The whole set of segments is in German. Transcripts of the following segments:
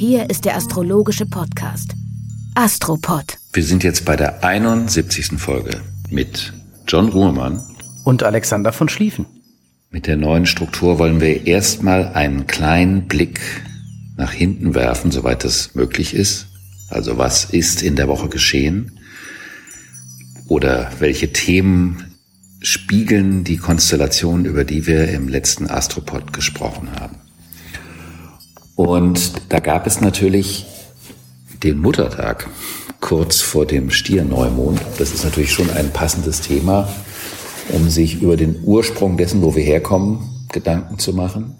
Hier ist der astrologische Podcast Astropod. Wir sind jetzt bei der 71. Folge mit John Ruhrmann und Alexander von Schlieffen. Mit der neuen Struktur wollen wir erstmal einen kleinen Blick nach hinten werfen, soweit das möglich ist. Also was ist in der Woche geschehen? Oder welche Themen spiegeln die Konstellation, über die wir im letzten Astropod gesprochen haben? Und da gab es natürlich den Muttertag kurz vor dem Stierneumond. Das ist natürlich schon ein passendes Thema, um sich über den Ursprung dessen, wo wir herkommen, Gedanken zu machen.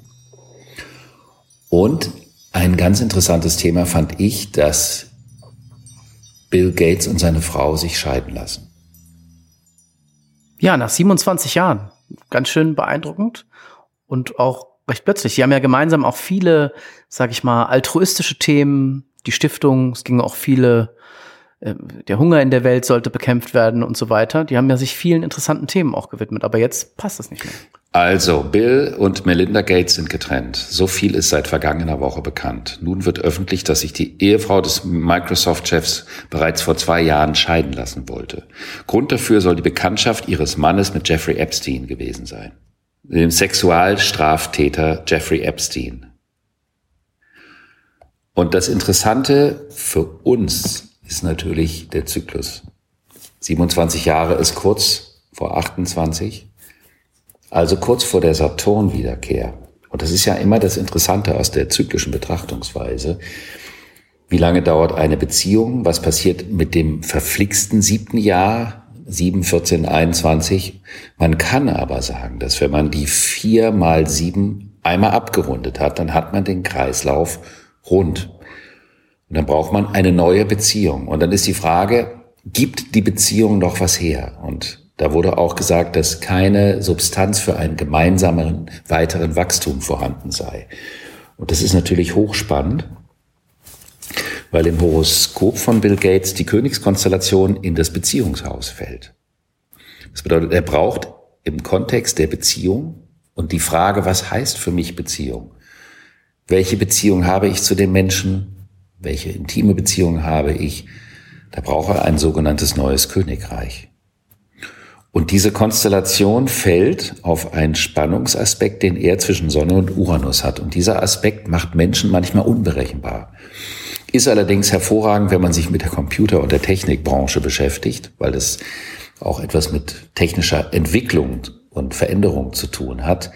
Und ein ganz interessantes Thema fand ich, dass Bill Gates und seine Frau sich scheiden lassen. Ja, nach 27 Jahren. Ganz schön beeindruckend und auch recht plötzlich. Sie haben ja gemeinsam auch viele, sag ich mal, altruistische Themen, die Stiftung, es ging auch viele, äh, der Hunger in der Welt sollte bekämpft werden und so weiter. Die haben ja sich vielen interessanten Themen auch gewidmet, aber jetzt passt das nicht mehr. Also, Bill und Melinda Gates sind getrennt. So viel ist seit vergangener Woche bekannt. Nun wird öffentlich, dass sich die Ehefrau des Microsoft-Chefs bereits vor zwei Jahren scheiden lassen wollte. Grund dafür soll die Bekanntschaft ihres Mannes mit Jeffrey Epstein gewesen sein dem Sexualstraftäter Jeffrey Epstein. Und das Interessante für uns ist natürlich der Zyklus. 27 Jahre ist kurz vor 28, also kurz vor der Saturn-Wiederkehr. Und das ist ja immer das Interessante aus der zyklischen Betrachtungsweise. Wie lange dauert eine Beziehung? Was passiert mit dem verflixten siebten Jahr? 7, 14, 21. Man kann aber sagen, dass wenn man die vier mal sieben einmal abgerundet hat, dann hat man den Kreislauf rund. Und dann braucht man eine neue Beziehung. Und dann ist die Frage, gibt die Beziehung noch was her? Und da wurde auch gesagt, dass keine Substanz für einen gemeinsamen weiteren Wachstum vorhanden sei. Und das ist natürlich hochspannend weil im Horoskop von Bill Gates die Königskonstellation in das Beziehungshaus fällt. Das bedeutet, er braucht im Kontext der Beziehung und die Frage, was heißt für mich Beziehung? Welche Beziehung habe ich zu den Menschen? Welche intime Beziehung habe ich? Da braucht er ein sogenanntes neues Königreich. Und diese Konstellation fällt auf einen Spannungsaspekt, den er zwischen Sonne und Uranus hat. Und dieser Aspekt macht Menschen manchmal unberechenbar. Ist allerdings hervorragend, wenn man sich mit der Computer- und der Technikbranche beschäftigt, weil das auch etwas mit technischer Entwicklung und Veränderung zu tun hat,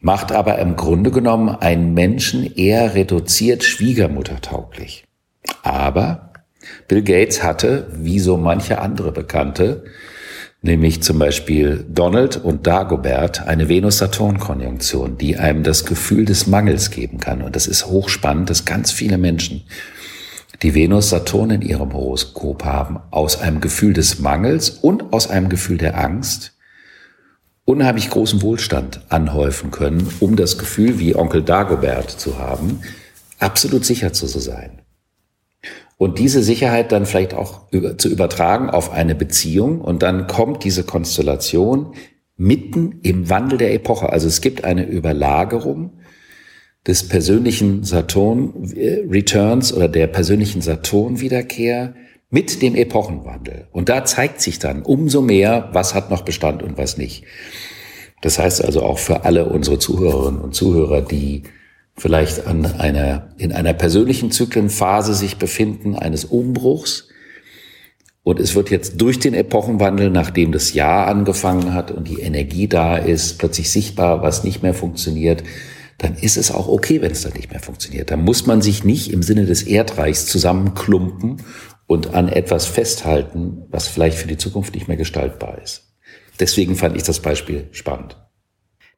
macht aber im Grunde genommen einen Menschen eher reduziert schwiegermuttertauglich. Aber Bill Gates hatte, wie so manche andere Bekannte, nämlich zum Beispiel Donald und Dagobert, eine Venus-Saturn-Konjunktion, die einem das Gefühl des Mangels geben kann. Und das ist hochspannend, dass ganz viele Menschen die Venus-Saturn in ihrem Horoskop haben, aus einem Gefühl des Mangels und aus einem Gefühl der Angst unheimlich großen Wohlstand anhäufen können, um das Gefühl, wie Onkel Dagobert zu haben, absolut sicher zu sein. Und diese Sicherheit dann vielleicht auch zu übertragen auf eine Beziehung und dann kommt diese Konstellation mitten im Wandel der Epoche. Also es gibt eine Überlagerung des persönlichen Saturn-Returns oder der persönlichen Saturn-Wiederkehr mit dem Epochenwandel. Und da zeigt sich dann umso mehr, was hat noch Bestand und was nicht. Das heißt also auch für alle unsere Zuhörerinnen und Zuhörer, die vielleicht an einer, in einer persönlichen Zyklenphase sich befinden, eines Umbruchs. Und es wird jetzt durch den Epochenwandel, nachdem das Jahr angefangen hat und die Energie da ist, plötzlich sichtbar, was nicht mehr funktioniert, dann ist es auch okay, wenn es dann nicht mehr funktioniert. Dann muss man sich nicht im Sinne des Erdreichs zusammenklumpen und an etwas festhalten, was vielleicht für die Zukunft nicht mehr gestaltbar ist. Deswegen fand ich das Beispiel spannend.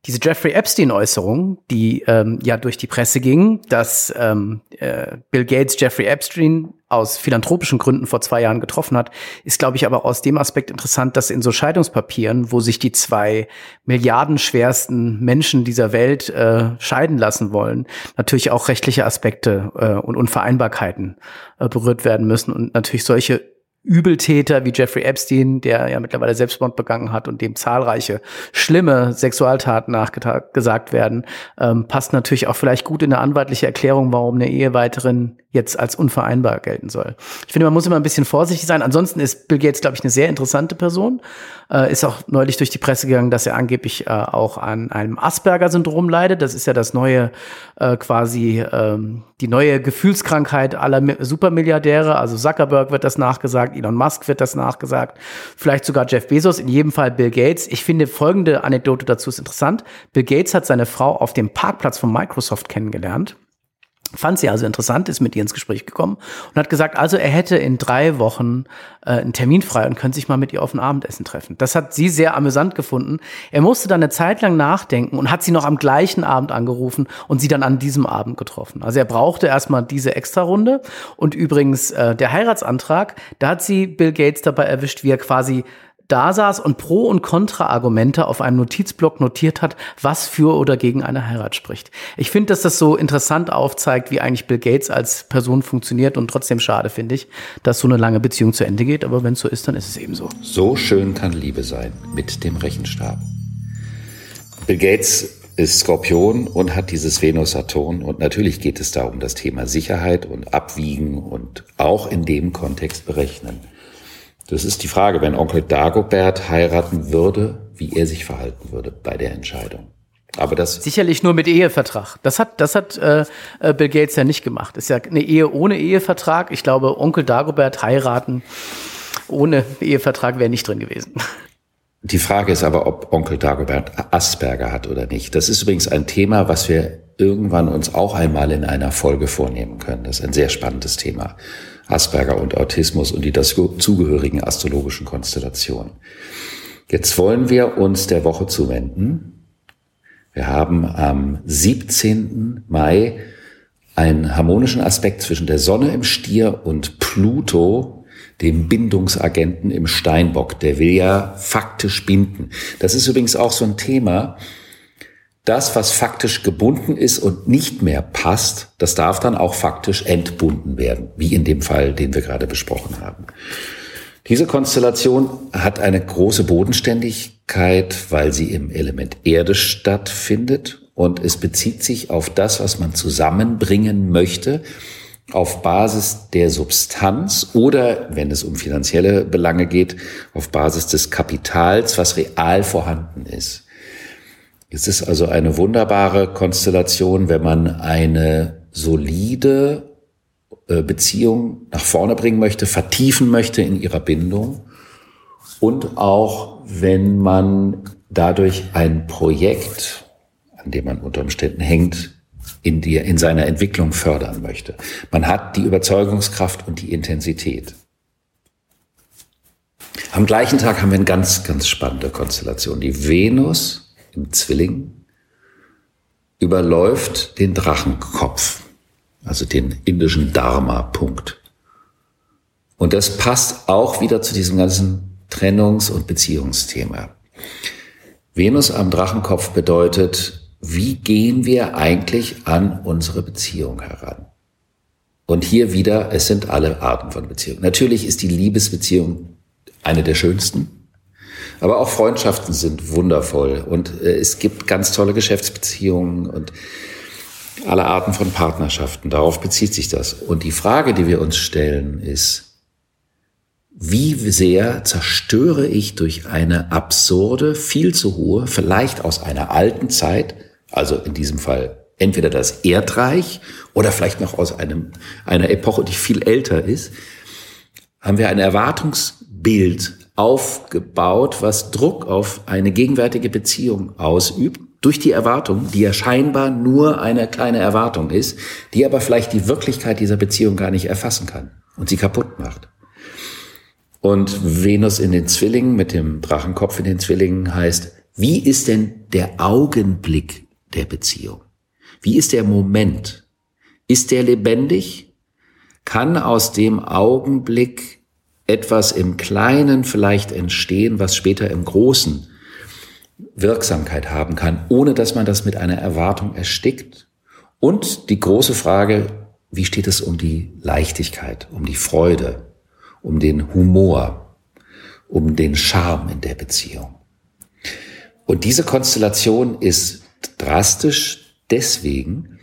Diese Jeffrey Epstein-Äußerung, die ähm, ja durch die Presse ging, dass ähm, äh, Bill Gates Jeffrey Epstein aus philanthropischen Gründen vor zwei Jahren getroffen hat, ist, glaube ich, aber aus dem Aspekt interessant, dass in so Scheidungspapieren, wo sich die zwei Milliarden schwersten Menschen dieser Welt äh, scheiden lassen wollen, natürlich auch rechtliche Aspekte äh, und Unvereinbarkeiten äh, berührt werden müssen und natürlich solche Übeltäter wie Jeffrey Epstein, der ja mittlerweile Selbstmord begangen hat und dem zahlreiche schlimme Sexualtaten nachgesagt werden, ähm, passt natürlich auch vielleicht gut in eine anwaltliche Erklärung, warum eine Eheweiterin jetzt als unvereinbar gelten soll. Ich finde, man muss immer ein bisschen vorsichtig sein. Ansonsten ist Bill Gates, glaube ich, eine sehr interessante Person. Äh, ist auch neulich durch die Presse gegangen, dass er angeblich äh, auch an einem Asperger-Syndrom leidet. Das ist ja das neue, äh, quasi ähm, die neue Gefühlskrankheit aller Supermilliardäre. Also Zuckerberg wird das nachgesagt, Elon Musk wird das nachgesagt, vielleicht sogar Jeff Bezos, in jedem Fall Bill Gates. Ich finde folgende Anekdote dazu ist interessant. Bill Gates hat seine Frau auf dem Parkplatz von Microsoft kennengelernt. Fand sie also interessant, ist mit ihr ins Gespräch gekommen und hat gesagt, also er hätte in drei Wochen äh, einen Termin frei und könnte sich mal mit ihr auf ein Abendessen treffen. Das hat sie sehr amüsant gefunden. Er musste dann eine Zeit lang nachdenken und hat sie noch am gleichen Abend angerufen und sie dann an diesem Abend getroffen. Also er brauchte erstmal diese Extrarunde und übrigens äh, der Heiratsantrag, da hat sie Bill Gates dabei erwischt, wie er quasi da saß und Pro- und Kontra-Argumente auf einem Notizblock notiert hat, was für oder gegen eine Heirat spricht. Ich finde, dass das so interessant aufzeigt, wie eigentlich Bill Gates als Person funktioniert und trotzdem schade finde ich, dass so eine lange Beziehung zu Ende geht. Aber wenn es so ist, dann ist es eben so. So schön kann Liebe sein mit dem Rechenstab. Bill Gates ist Skorpion und hat dieses Venus-Saturn. Und natürlich geht es da um das Thema Sicherheit und Abwiegen und auch in dem Kontext berechnen. Das ist die Frage, wenn Onkel Dagobert heiraten würde, wie er sich verhalten würde bei der Entscheidung. Aber das sicherlich nur mit Ehevertrag. Das hat das hat äh, äh, Bill Gates ja nicht gemacht. Ist ja eine Ehe ohne Ehevertrag. Ich glaube, Onkel Dagobert heiraten ohne Ehevertrag wäre nicht drin gewesen. Die Frage ist aber, ob Onkel Dagobert Asperger hat oder nicht. Das ist übrigens ein Thema, was wir irgendwann uns auch einmal in einer Folge vornehmen können. Das ist ein sehr spannendes Thema. Asperger und Autismus und die dazugehörigen astrologischen Konstellationen. Jetzt wollen wir uns der Woche zuwenden. Wir haben am 17. Mai einen harmonischen Aspekt zwischen der Sonne im Stier und Pluto, dem Bindungsagenten im Steinbock. Der will ja faktisch binden. Das ist übrigens auch so ein Thema, das, was faktisch gebunden ist und nicht mehr passt, das darf dann auch faktisch entbunden werden, wie in dem Fall, den wir gerade besprochen haben. Diese Konstellation hat eine große Bodenständigkeit, weil sie im Element Erde stattfindet und es bezieht sich auf das, was man zusammenbringen möchte, auf Basis der Substanz oder, wenn es um finanzielle Belange geht, auf Basis des Kapitals, was real vorhanden ist. Es ist also eine wunderbare Konstellation, wenn man eine solide äh, Beziehung nach vorne bringen möchte, vertiefen möchte in ihrer Bindung und auch wenn man dadurch ein Projekt, an dem man unter Umständen hängt, in, die, in seiner Entwicklung fördern möchte. Man hat die Überzeugungskraft und die Intensität. Am gleichen Tag haben wir eine ganz, ganz spannende Konstellation. Die Venus im Zwilling überläuft den Drachenkopf, also den indischen Dharma-Punkt. Und das passt auch wieder zu diesem ganzen Trennungs- und Beziehungsthema. Venus am Drachenkopf bedeutet, wie gehen wir eigentlich an unsere Beziehung heran? Und hier wieder, es sind alle Arten von Beziehungen. Natürlich ist die Liebesbeziehung eine der schönsten. Aber auch Freundschaften sind wundervoll und äh, es gibt ganz tolle Geschäftsbeziehungen und alle Arten von Partnerschaften. Darauf bezieht sich das. Und die Frage, die wir uns stellen, ist, wie sehr zerstöre ich durch eine absurde, viel zu hohe, vielleicht aus einer alten Zeit, also in diesem Fall entweder das Erdreich oder vielleicht noch aus einem, einer Epoche, die viel älter ist, haben wir ein Erwartungsbild aufgebaut, was Druck auf eine gegenwärtige Beziehung ausübt, durch die Erwartung, die ja scheinbar nur eine kleine Erwartung ist, die aber vielleicht die Wirklichkeit dieser Beziehung gar nicht erfassen kann und sie kaputt macht. Und Venus in den Zwillingen mit dem Drachenkopf in den Zwillingen heißt, Wie ist denn der Augenblick der Beziehung? Wie ist der Moment? Ist der lebendig? Kann aus dem Augenblick etwas im Kleinen vielleicht entstehen, was später im Großen Wirksamkeit haben kann, ohne dass man das mit einer Erwartung erstickt? Und die große Frage, wie steht es um die Leichtigkeit, um die Freude, um den Humor, um den Charme in der Beziehung? Und diese Konstellation ist drastisch deswegen,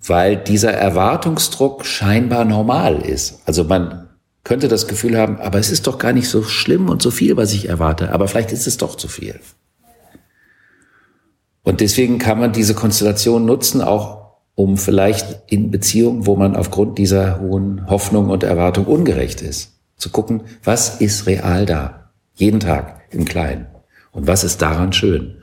weil dieser Erwartungsdruck scheinbar normal ist. Also man könnte das Gefühl haben, aber es ist doch gar nicht so schlimm und so viel, was ich erwarte, aber vielleicht ist es doch zu viel. Und deswegen kann man diese Konstellation nutzen, auch um vielleicht in Beziehungen, wo man aufgrund dieser hohen Hoffnung und Erwartung ungerecht ist, zu gucken, was ist real da, jeden Tag im Kleinen. Und was ist daran schön?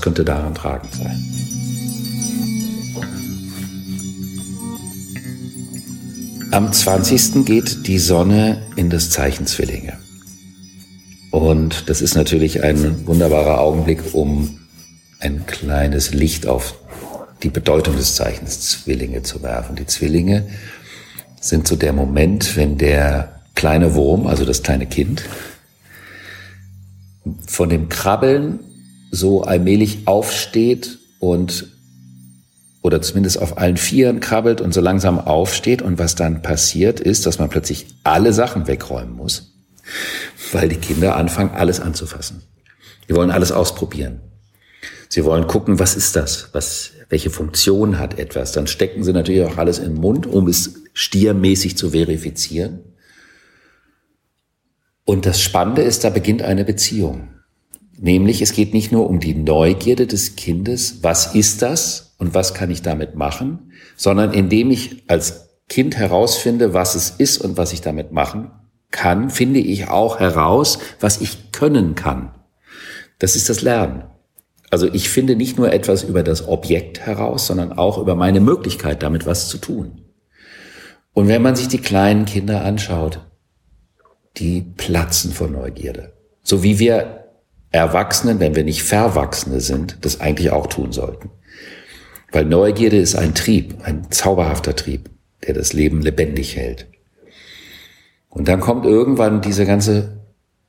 Könnte daran tragend sein? Am 20. geht die Sonne in das Zeichen Zwillinge. Und das ist natürlich ein wunderbarer Augenblick, um ein kleines Licht auf die Bedeutung des Zeichens Zwillinge zu werfen. Die Zwillinge sind so der Moment, wenn der kleine Wurm, also das kleine Kind, von dem Krabbeln so allmählich aufsteht und oder zumindest auf allen Vieren krabbelt und so langsam aufsteht. Und was dann passiert ist, dass man plötzlich alle Sachen wegräumen muss, weil die Kinder anfangen, alles anzufassen. Die wollen alles ausprobieren. Sie wollen gucken, was ist das? Was, welche Funktion hat etwas? Dann stecken sie natürlich auch alles in den Mund, um es stiermäßig zu verifizieren. Und das Spannende ist, da beginnt eine Beziehung. Nämlich, es geht nicht nur um die Neugierde des Kindes, was ist das und was kann ich damit machen, sondern indem ich als Kind herausfinde, was es ist und was ich damit machen kann, finde ich auch heraus, was ich können kann. Das ist das Lernen. Also ich finde nicht nur etwas über das Objekt heraus, sondern auch über meine Möglichkeit, damit was zu tun. Und wenn man sich die kleinen Kinder anschaut, die platzen vor Neugierde. So wie wir Erwachsenen, wenn wir nicht Verwachsene sind, das eigentlich auch tun sollten. Weil Neugierde ist ein Trieb, ein zauberhafter Trieb, der das Leben lebendig hält. Und dann kommt irgendwann diese ganze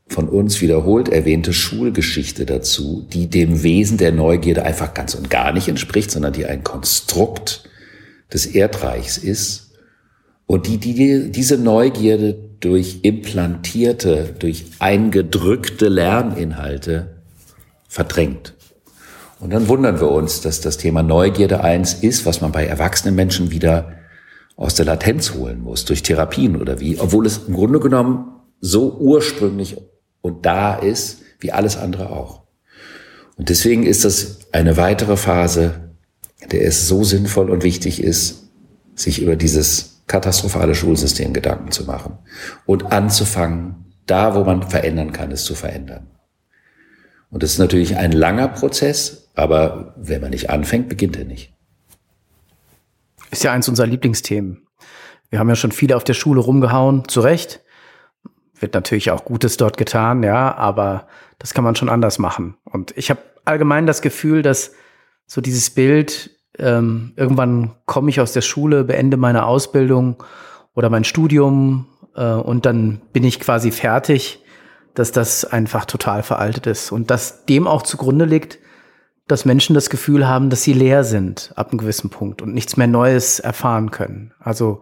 von uns wiederholt erwähnte Schulgeschichte dazu, die dem Wesen der Neugierde einfach ganz und gar nicht entspricht, sondern die ein Konstrukt des Erdreichs ist und die, die diese Neugierde durch implantierte, durch eingedrückte Lerninhalte verdrängt. Und dann wundern wir uns, dass das Thema Neugierde eins ist, was man bei erwachsenen Menschen wieder aus der Latenz holen muss, durch Therapien oder wie, obwohl es im Grunde genommen so ursprünglich und da ist, wie alles andere auch. Und deswegen ist das eine weitere Phase, der es so sinnvoll und wichtig ist, sich über dieses katastrophale Schulsystem Gedanken zu machen und anzufangen, da wo man verändern kann, es zu verändern. Und das ist natürlich ein langer Prozess, aber wenn man nicht anfängt, beginnt er nicht. Ist ja eins unserer Lieblingsthemen. Wir haben ja schon viele auf der Schule rumgehauen, zu Recht. Wird natürlich auch Gutes dort getan, ja, aber das kann man schon anders machen. Und ich habe allgemein das Gefühl, dass so dieses Bild, ähm, irgendwann komme ich aus der Schule, beende meine Ausbildung oder mein Studium äh, und dann bin ich quasi fertig, dass das einfach total veraltet ist und dass dem auch zugrunde liegt, dass Menschen das Gefühl haben, dass sie leer sind ab einem gewissen Punkt und nichts mehr Neues erfahren können. Also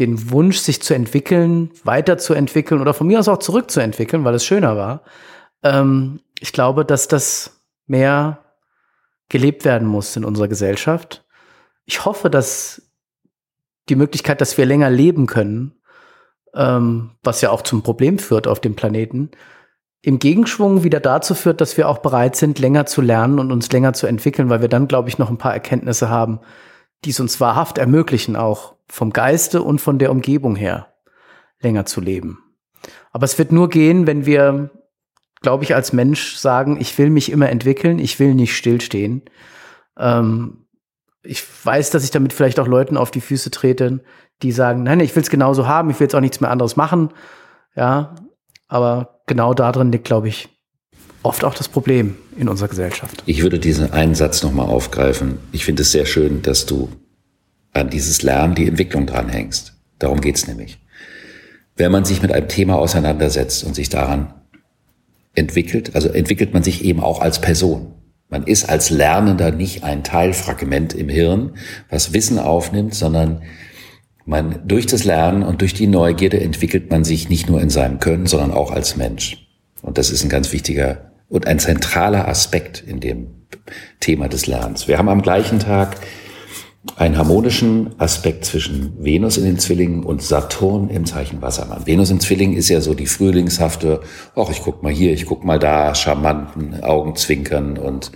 den Wunsch, sich zu entwickeln, weiterzuentwickeln oder von mir aus auch zurückzuentwickeln, weil es schöner war. Ähm, ich glaube, dass das mehr gelebt werden muss in unserer Gesellschaft. Ich hoffe, dass die Möglichkeit, dass wir länger leben können, ähm, was ja auch zum Problem führt auf dem Planeten, im Gegenschwung wieder dazu führt, dass wir auch bereit sind, länger zu lernen und uns länger zu entwickeln, weil wir dann, glaube ich, noch ein paar Erkenntnisse haben, die es uns wahrhaft ermöglichen, auch vom Geiste und von der Umgebung her länger zu leben. Aber es wird nur gehen, wenn wir, glaube ich, als Mensch sagen, ich will mich immer entwickeln, ich will nicht stillstehen. Ähm, ich weiß, dass ich damit vielleicht auch Leuten auf die Füße trete, die sagen, nein, ich will es genauso haben, ich will jetzt auch nichts mehr anderes machen. Ja, aber genau darin liegt, glaube ich, oft auch das Problem in unserer Gesellschaft. Ich würde diesen einen Satz nochmal aufgreifen. Ich finde es sehr schön, dass du an dieses Lernen die Entwicklung dranhängst. Darum geht's nämlich. Wenn man sich mit einem Thema auseinandersetzt und sich daran entwickelt, also entwickelt man sich eben auch als Person. Man ist als Lernender nicht ein Teilfragment im Hirn, was Wissen aufnimmt, sondern man, durch das Lernen und durch die Neugierde entwickelt man sich nicht nur in seinem Können, sondern auch als Mensch. Und das ist ein ganz wichtiger und ein zentraler Aspekt in dem Thema des Lernens. Wir haben am gleichen Tag einen harmonischen Aspekt zwischen Venus in den Zwillingen und Saturn im Zeichen Wassermann. Venus im Zwilling ist ja so die frühlingshafte, ach, ich guck mal hier, ich guck mal da, charmanten Augenzwinkern und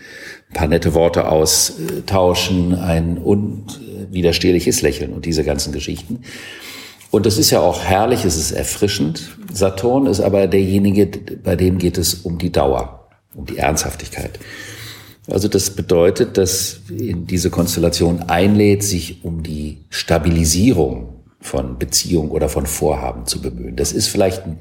ein paar nette Worte austauschen, ein unwiderstehliches Lächeln und diese ganzen Geschichten. Und das ist ja auch herrlich, es ist erfrischend. Saturn ist aber derjenige, bei dem geht es um die Dauer, um die Ernsthaftigkeit. Also das bedeutet, dass diese Konstellation einlädt, sich um die Stabilisierung von Beziehung oder von Vorhaben zu bemühen. Das ist vielleicht ein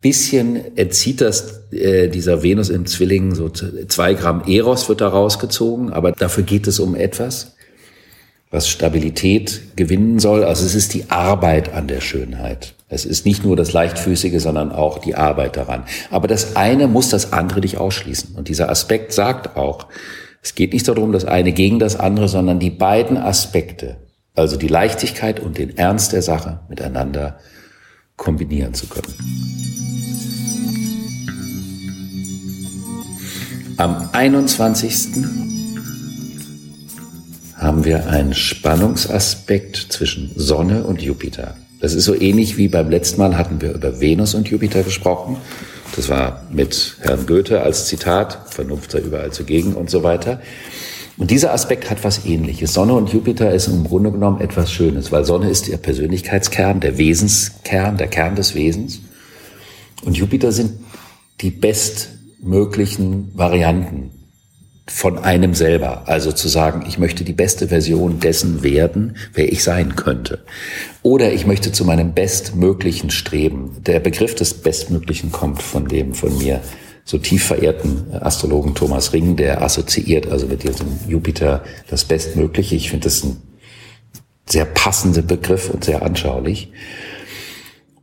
bisschen entzieht das äh, dieser Venus im Zwilling so zwei Gramm Eros wird da rausgezogen, aber dafür geht es um etwas, was Stabilität gewinnen soll. Also es ist die Arbeit an der Schönheit. Es ist nicht nur das Leichtfüßige, sondern auch die Arbeit daran. Aber das eine muss das andere nicht ausschließen. Und dieser Aspekt sagt auch, es geht nicht darum, das eine gegen das andere, sondern die beiden Aspekte, also die Leichtigkeit und den Ernst der Sache miteinander kombinieren zu können. Am 21 haben wir einen Spannungsaspekt zwischen Sonne und Jupiter. Das ist so ähnlich wie beim letzten Mal hatten wir über Venus und Jupiter gesprochen. Das war mit Herrn Goethe als Zitat, Vernunft sei überall zugegen und so weiter. Und dieser Aspekt hat was ähnliches. Sonne und Jupiter ist im Grunde genommen etwas Schönes, weil Sonne ist der Persönlichkeitskern, der Wesenskern, der Kern des Wesens. Und Jupiter sind die bestmöglichen Varianten von einem selber. Also zu sagen, ich möchte die beste Version dessen werden, wer ich sein könnte. Oder ich möchte zu meinem Bestmöglichen streben. Der Begriff des Bestmöglichen kommt von dem von mir so tief verehrten Astrologen Thomas Ring, der assoziiert also mit diesem Jupiter das Bestmögliche. Ich finde das ein sehr passender Begriff und sehr anschaulich.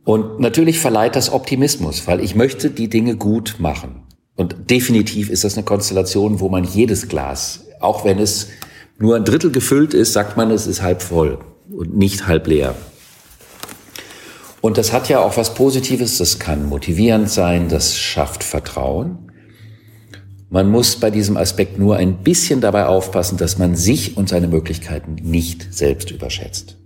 Und natürlich verleiht das Optimismus, weil ich möchte die Dinge gut machen. Und definitiv ist das eine Konstellation, wo man jedes Glas, auch wenn es nur ein Drittel gefüllt ist, sagt man, es ist halb voll und nicht halb leer. Und das hat ja auch was Positives, das kann motivierend sein, das schafft Vertrauen. Man muss bei diesem Aspekt nur ein bisschen dabei aufpassen, dass man sich und seine Möglichkeiten nicht selbst überschätzt.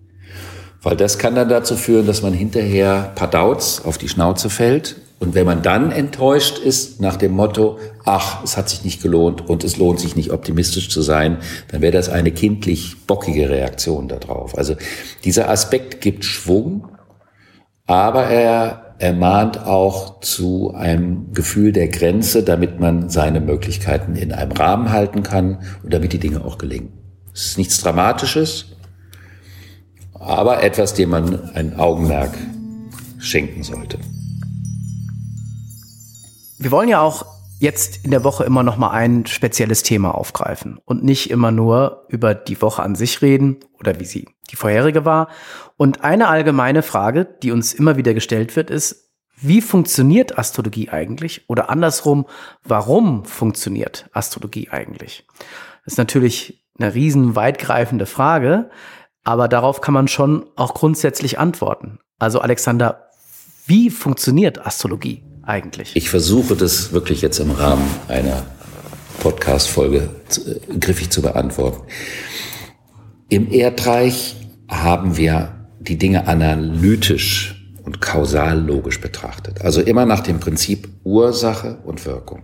Weil das kann dann dazu führen, dass man hinterher paar Dauts auf die Schnauze fällt und wenn man dann enttäuscht ist nach dem Motto, ach, es hat sich nicht gelohnt und es lohnt sich nicht optimistisch zu sein, dann wäre das eine kindlich bockige Reaktion darauf. Also dieser Aspekt gibt Schwung, aber er ermahnt auch zu einem Gefühl der Grenze, damit man seine Möglichkeiten in einem Rahmen halten kann und damit die Dinge auch gelingen. Es ist nichts Dramatisches, aber etwas, dem man ein Augenmerk schenken sollte. Wir wollen ja auch jetzt in der Woche immer noch mal ein spezielles Thema aufgreifen und nicht immer nur über die Woche an sich reden oder wie sie die vorherige war. Und eine allgemeine Frage, die uns immer wieder gestellt wird, ist, wie funktioniert Astrologie eigentlich? Oder andersrum, warum funktioniert Astrologie eigentlich? Das ist natürlich eine riesen weitgreifende Frage, aber darauf kann man schon auch grundsätzlich antworten. Also Alexander, wie funktioniert Astrologie? Eigentlich? Ich versuche das wirklich jetzt im Rahmen einer Podcast-Folge äh, griffig zu beantworten. Im Erdreich haben wir die Dinge analytisch und kausal logisch betrachtet. Also immer nach dem Prinzip Ursache und Wirkung.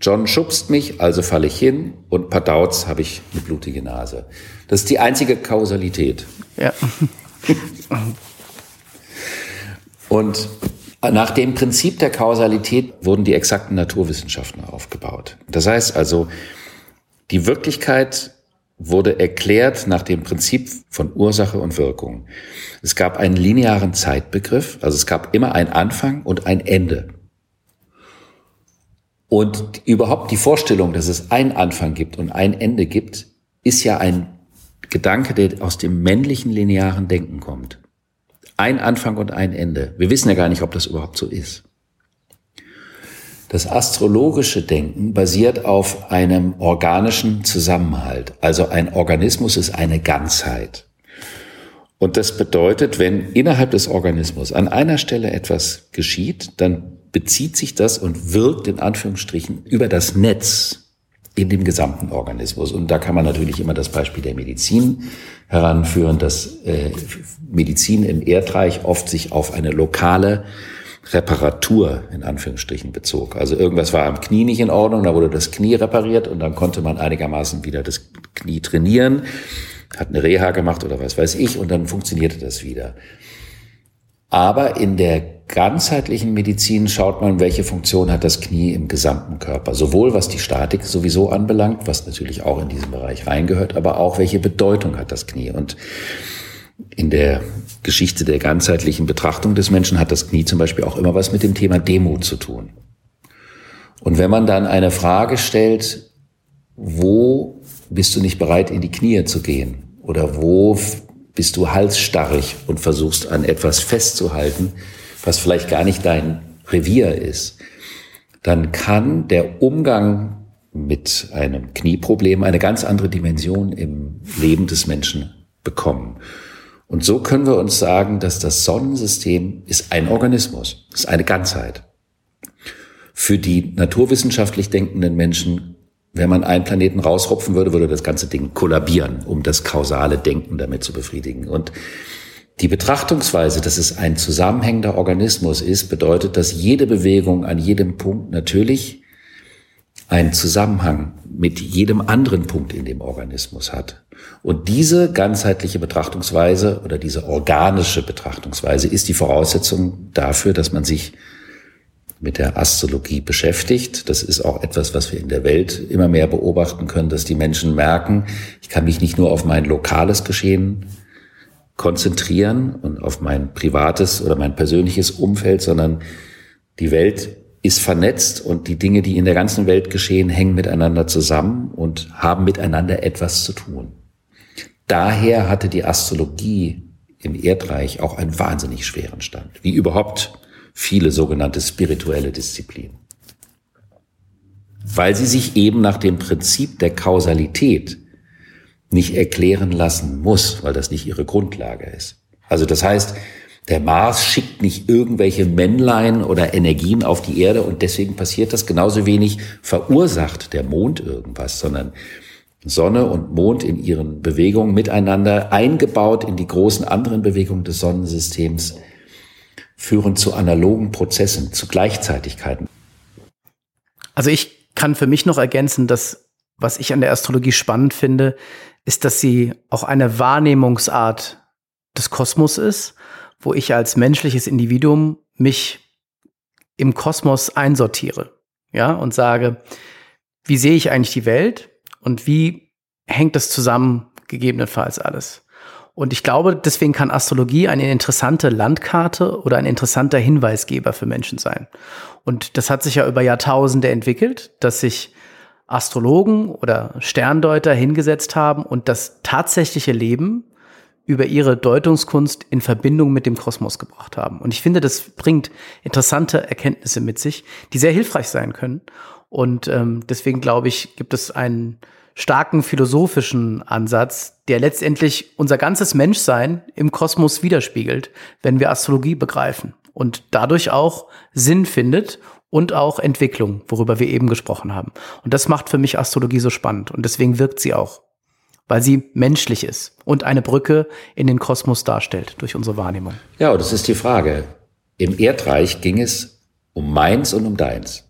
John schubst mich, also falle ich hin und Padauz habe ich eine blutige Nase. Das ist die einzige Kausalität. Ja. und nach dem Prinzip der Kausalität wurden die exakten Naturwissenschaften aufgebaut. Das heißt also, die Wirklichkeit wurde erklärt nach dem Prinzip von Ursache und Wirkung. Es gab einen linearen Zeitbegriff, also es gab immer ein Anfang und ein Ende. Und überhaupt die Vorstellung, dass es ein Anfang gibt und ein Ende gibt, ist ja ein Gedanke, der aus dem männlichen linearen Denken kommt. Ein Anfang und ein Ende. Wir wissen ja gar nicht, ob das überhaupt so ist. Das astrologische Denken basiert auf einem organischen Zusammenhalt. Also ein Organismus ist eine Ganzheit. Und das bedeutet, wenn innerhalb des Organismus an einer Stelle etwas geschieht, dann bezieht sich das und wirkt in Anführungsstrichen über das Netz in dem gesamten Organismus. Und da kann man natürlich immer das Beispiel der Medizin heranführen, dass äh, Medizin im Erdreich oft sich auf eine lokale Reparatur in Anführungsstrichen bezog. Also irgendwas war am Knie nicht in Ordnung, da wurde das Knie repariert und dann konnte man einigermaßen wieder das Knie trainieren, hat eine Reha gemacht oder was weiß ich und dann funktionierte das wieder. Aber in der ganzheitlichen Medizin schaut man, welche Funktion hat das Knie im gesamten Körper. Sowohl was die Statik sowieso anbelangt, was natürlich auch in diesen Bereich reingehört, aber auch welche Bedeutung hat das Knie. Und in der Geschichte der ganzheitlichen Betrachtung des Menschen hat das Knie zum Beispiel auch immer was mit dem Thema Demut zu tun. Und wenn man dann eine Frage stellt, wo bist du nicht bereit, in die Knie zu gehen? Oder wo bist du halsstarrig und versuchst an etwas festzuhalten, was vielleicht gar nicht dein Revier ist? Dann kann der Umgang mit einem Knieproblem eine ganz andere Dimension im Leben des Menschen bekommen. Und so können wir uns sagen, dass das Sonnensystem ist ein Organismus, ist eine Ganzheit. Für die naturwissenschaftlich denkenden Menschen, wenn man einen Planeten rausrupfen würde, würde das ganze Ding kollabieren, um das kausale Denken damit zu befriedigen. Und die Betrachtungsweise, dass es ein zusammenhängender Organismus ist, bedeutet, dass jede Bewegung an jedem Punkt natürlich einen Zusammenhang mit jedem anderen Punkt in dem Organismus hat. Und diese ganzheitliche Betrachtungsweise oder diese organische Betrachtungsweise ist die Voraussetzung dafür, dass man sich mit der Astrologie beschäftigt. Das ist auch etwas, was wir in der Welt immer mehr beobachten können, dass die Menschen merken, ich kann mich nicht nur auf mein lokales Geschehen konzentrieren und auf mein privates oder mein persönliches Umfeld, sondern die Welt ist vernetzt und die Dinge, die in der ganzen Welt geschehen, hängen miteinander zusammen und haben miteinander etwas zu tun. Daher hatte die Astrologie im Erdreich auch einen wahnsinnig schweren Stand, wie überhaupt viele sogenannte spirituelle Disziplinen. Weil sie sich eben nach dem Prinzip der Kausalität nicht erklären lassen muss, weil das nicht ihre Grundlage ist. Also das heißt, der Mars schickt nicht irgendwelche Männlein oder Energien auf die Erde und deswegen passiert das genauso wenig verursacht der Mond irgendwas, sondern Sonne und Mond in ihren Bewegungen miteinander eingebaut in die großen anderen Bewegungen des Sonnensystems führen zu analogen Prozessen, zu Gleichzeitigkeiten. Also ich kann für mich noch ergänzen, dass was ich an der Astrologie spannend finde, ist, dass sie auch eine Wahrnehmungsart des Kosmos ist wo ich als menschliches Individuum mich im Kosmos einsortiere, ja, und sage, wie sehe ich eigentlich die Welt und wie hängt das zusammen, gegebenenfalls alles. Und ich glaube, deswegen kann Astrologie eine interessante Landkarte oder ein interessanter Hinweisgeber für Menschen sein. Und das hat sich ja über Jahrtausende entwickelt, dass sich Astrologen oder Sterndeuter hingesetzt haben und das tatsächliche Leben über ihre Deutungskunst in Verbindung mit dem Kosmos gebracht haben. Und ich finde, das bringt interessante Erkenntnisse mit sich, die sehr hilfreich sein können. Und ähm, deswegen glaube ich, gibt es einen starken philosophischen Ansatz, der letztendlich unser ganzes Menschsein im Kosmos widerspiegelt, wenn wir Astrologie begreifen und dadurch auch Sinn findet und auch Entwicklung, worüber wir eben gesprochen haben. Und das macht für mich Astrologie so spannend und deswegen wirkt sie auch weil sie menschlich ist und eine Brücke in den Kosmos darstellt durch unsere Wahrnehmung. Ja, und das ist die Frage. Im Erdreich ging es um meins und um deins.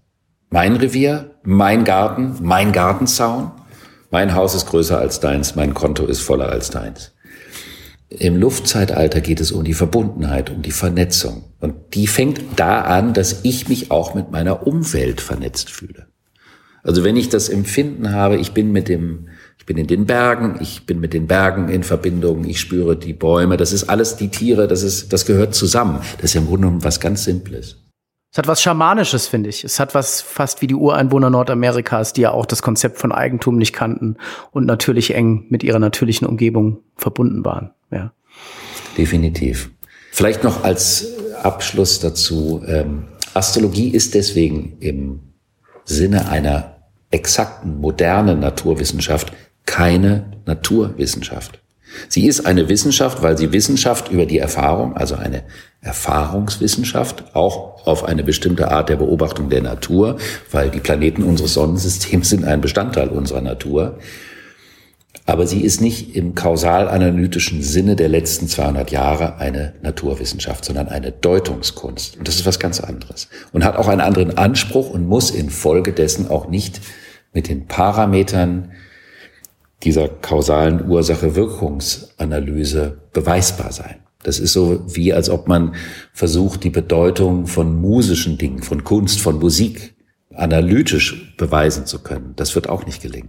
Mein Revier, mein Garten, mein Gartenzaun. Mein Haus ist größer als deins, mein Konto ist voller als deins. Im Luftzeitalter geht es um die Verbundenheit, um die Vernetzung. Und die fängt da an, dass ich mich auch mit meiner Umwelt vernetzt fühle. Also wenn ich das Empfinden habe, ich bin mit dem, ich bin in den Bergen, ich bin mit den Bergen in Verbindung, ich spüre die Bäume, das ist alles die Tiere, das ist, das gehört zusammen. Das ist ja im Grunde genommen was ganz Simples. Es hat was Schamanisches, finde ich. Es hat was fast wie die Ureinwohner Nordamerikas, die ja auch das Konzept von Eigentum nicht kannten und natürlich eng mit ihrer natürlichen Umgebung verbunden waren. Ja. Definitiv. Vielleicht noch als Abschluss dazu. Ähm, Astrologie ist deswegen im Sinne einer exakten, modernen Naturwissenschaft keine Naturwissenschaft. Sie ist eine Wissenschaft, weil sie Wissenschaft über die Erfahrung, also eine Erfahrungswissenschaft, auch auf eine bestimmte Art der Beobachtung der Natur, weil die Planeten unseres Sonnensystems sind ein Bestandteil unserer Natur. Aber sie ist nicht im kausal-analytischen Sinne der letzten 200 Jahre eine Naturwissenschaft, sondern eine Deutungskunst. Und das ist was ganz anderes. Und hat auch einen anderen Anspruch und muss infolgedessen auch nicht mit den Parametern dieser kausalen Ursache-Wirkungsanalyse beweisbar sein. Das ist so wie, als ob man versucht, die Bedeutung von musischen Dingen, von Kunst, von Musik analytisch beweisen zu können. Das wird auch nicht gelingen.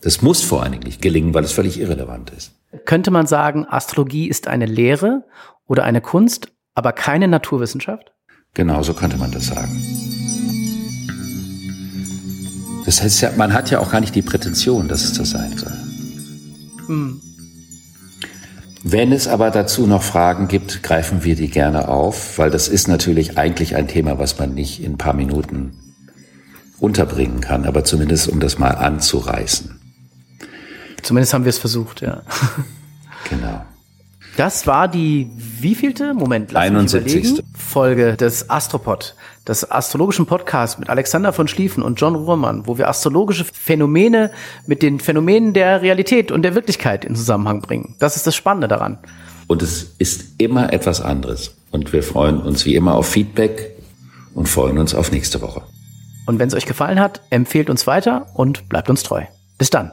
Das muss vor allen Dingen nicht gelingen, weil es völlig irrelevant ist. Könnte man sagen, Astrologie ist eine Lehre oder eine Kunst, aber keine Naturwissenschaft? Genau, so könnte man das sagen. Das heißt ja, man hat ja auch gar nicht die Prätension, dass es das sein soll. Hm. Wenn es aber dazu noch Fragen gibt, greifen wir die gerne auf, weil das ist natürlich eigentlich ein Thema, was man nicht in ein paar Minuten unterbringen kann, aber zumindest um das mal anzureißen. Zumindest haben wir es versucht, ja. Genau. Das war die wievielte? Moment, lass 71. Folge des Astropod, des astrologischen Podcasts mit Alexander von Schlieffen und John Ruhrmann, wo wir astrologische Phänomene mit den Phänomenen der Realität und der Wirklichkeit in Zusammenhang bringen. Das ist das Spannende daran. Und es ist immer etwas anderes. Und wir freuen uns wie immer auf Feedback und freuen uns auf nächste Woche. Und wenn es euch gefallen hat, empfehlt uns weiter und bleibt uns treu. Bis dann.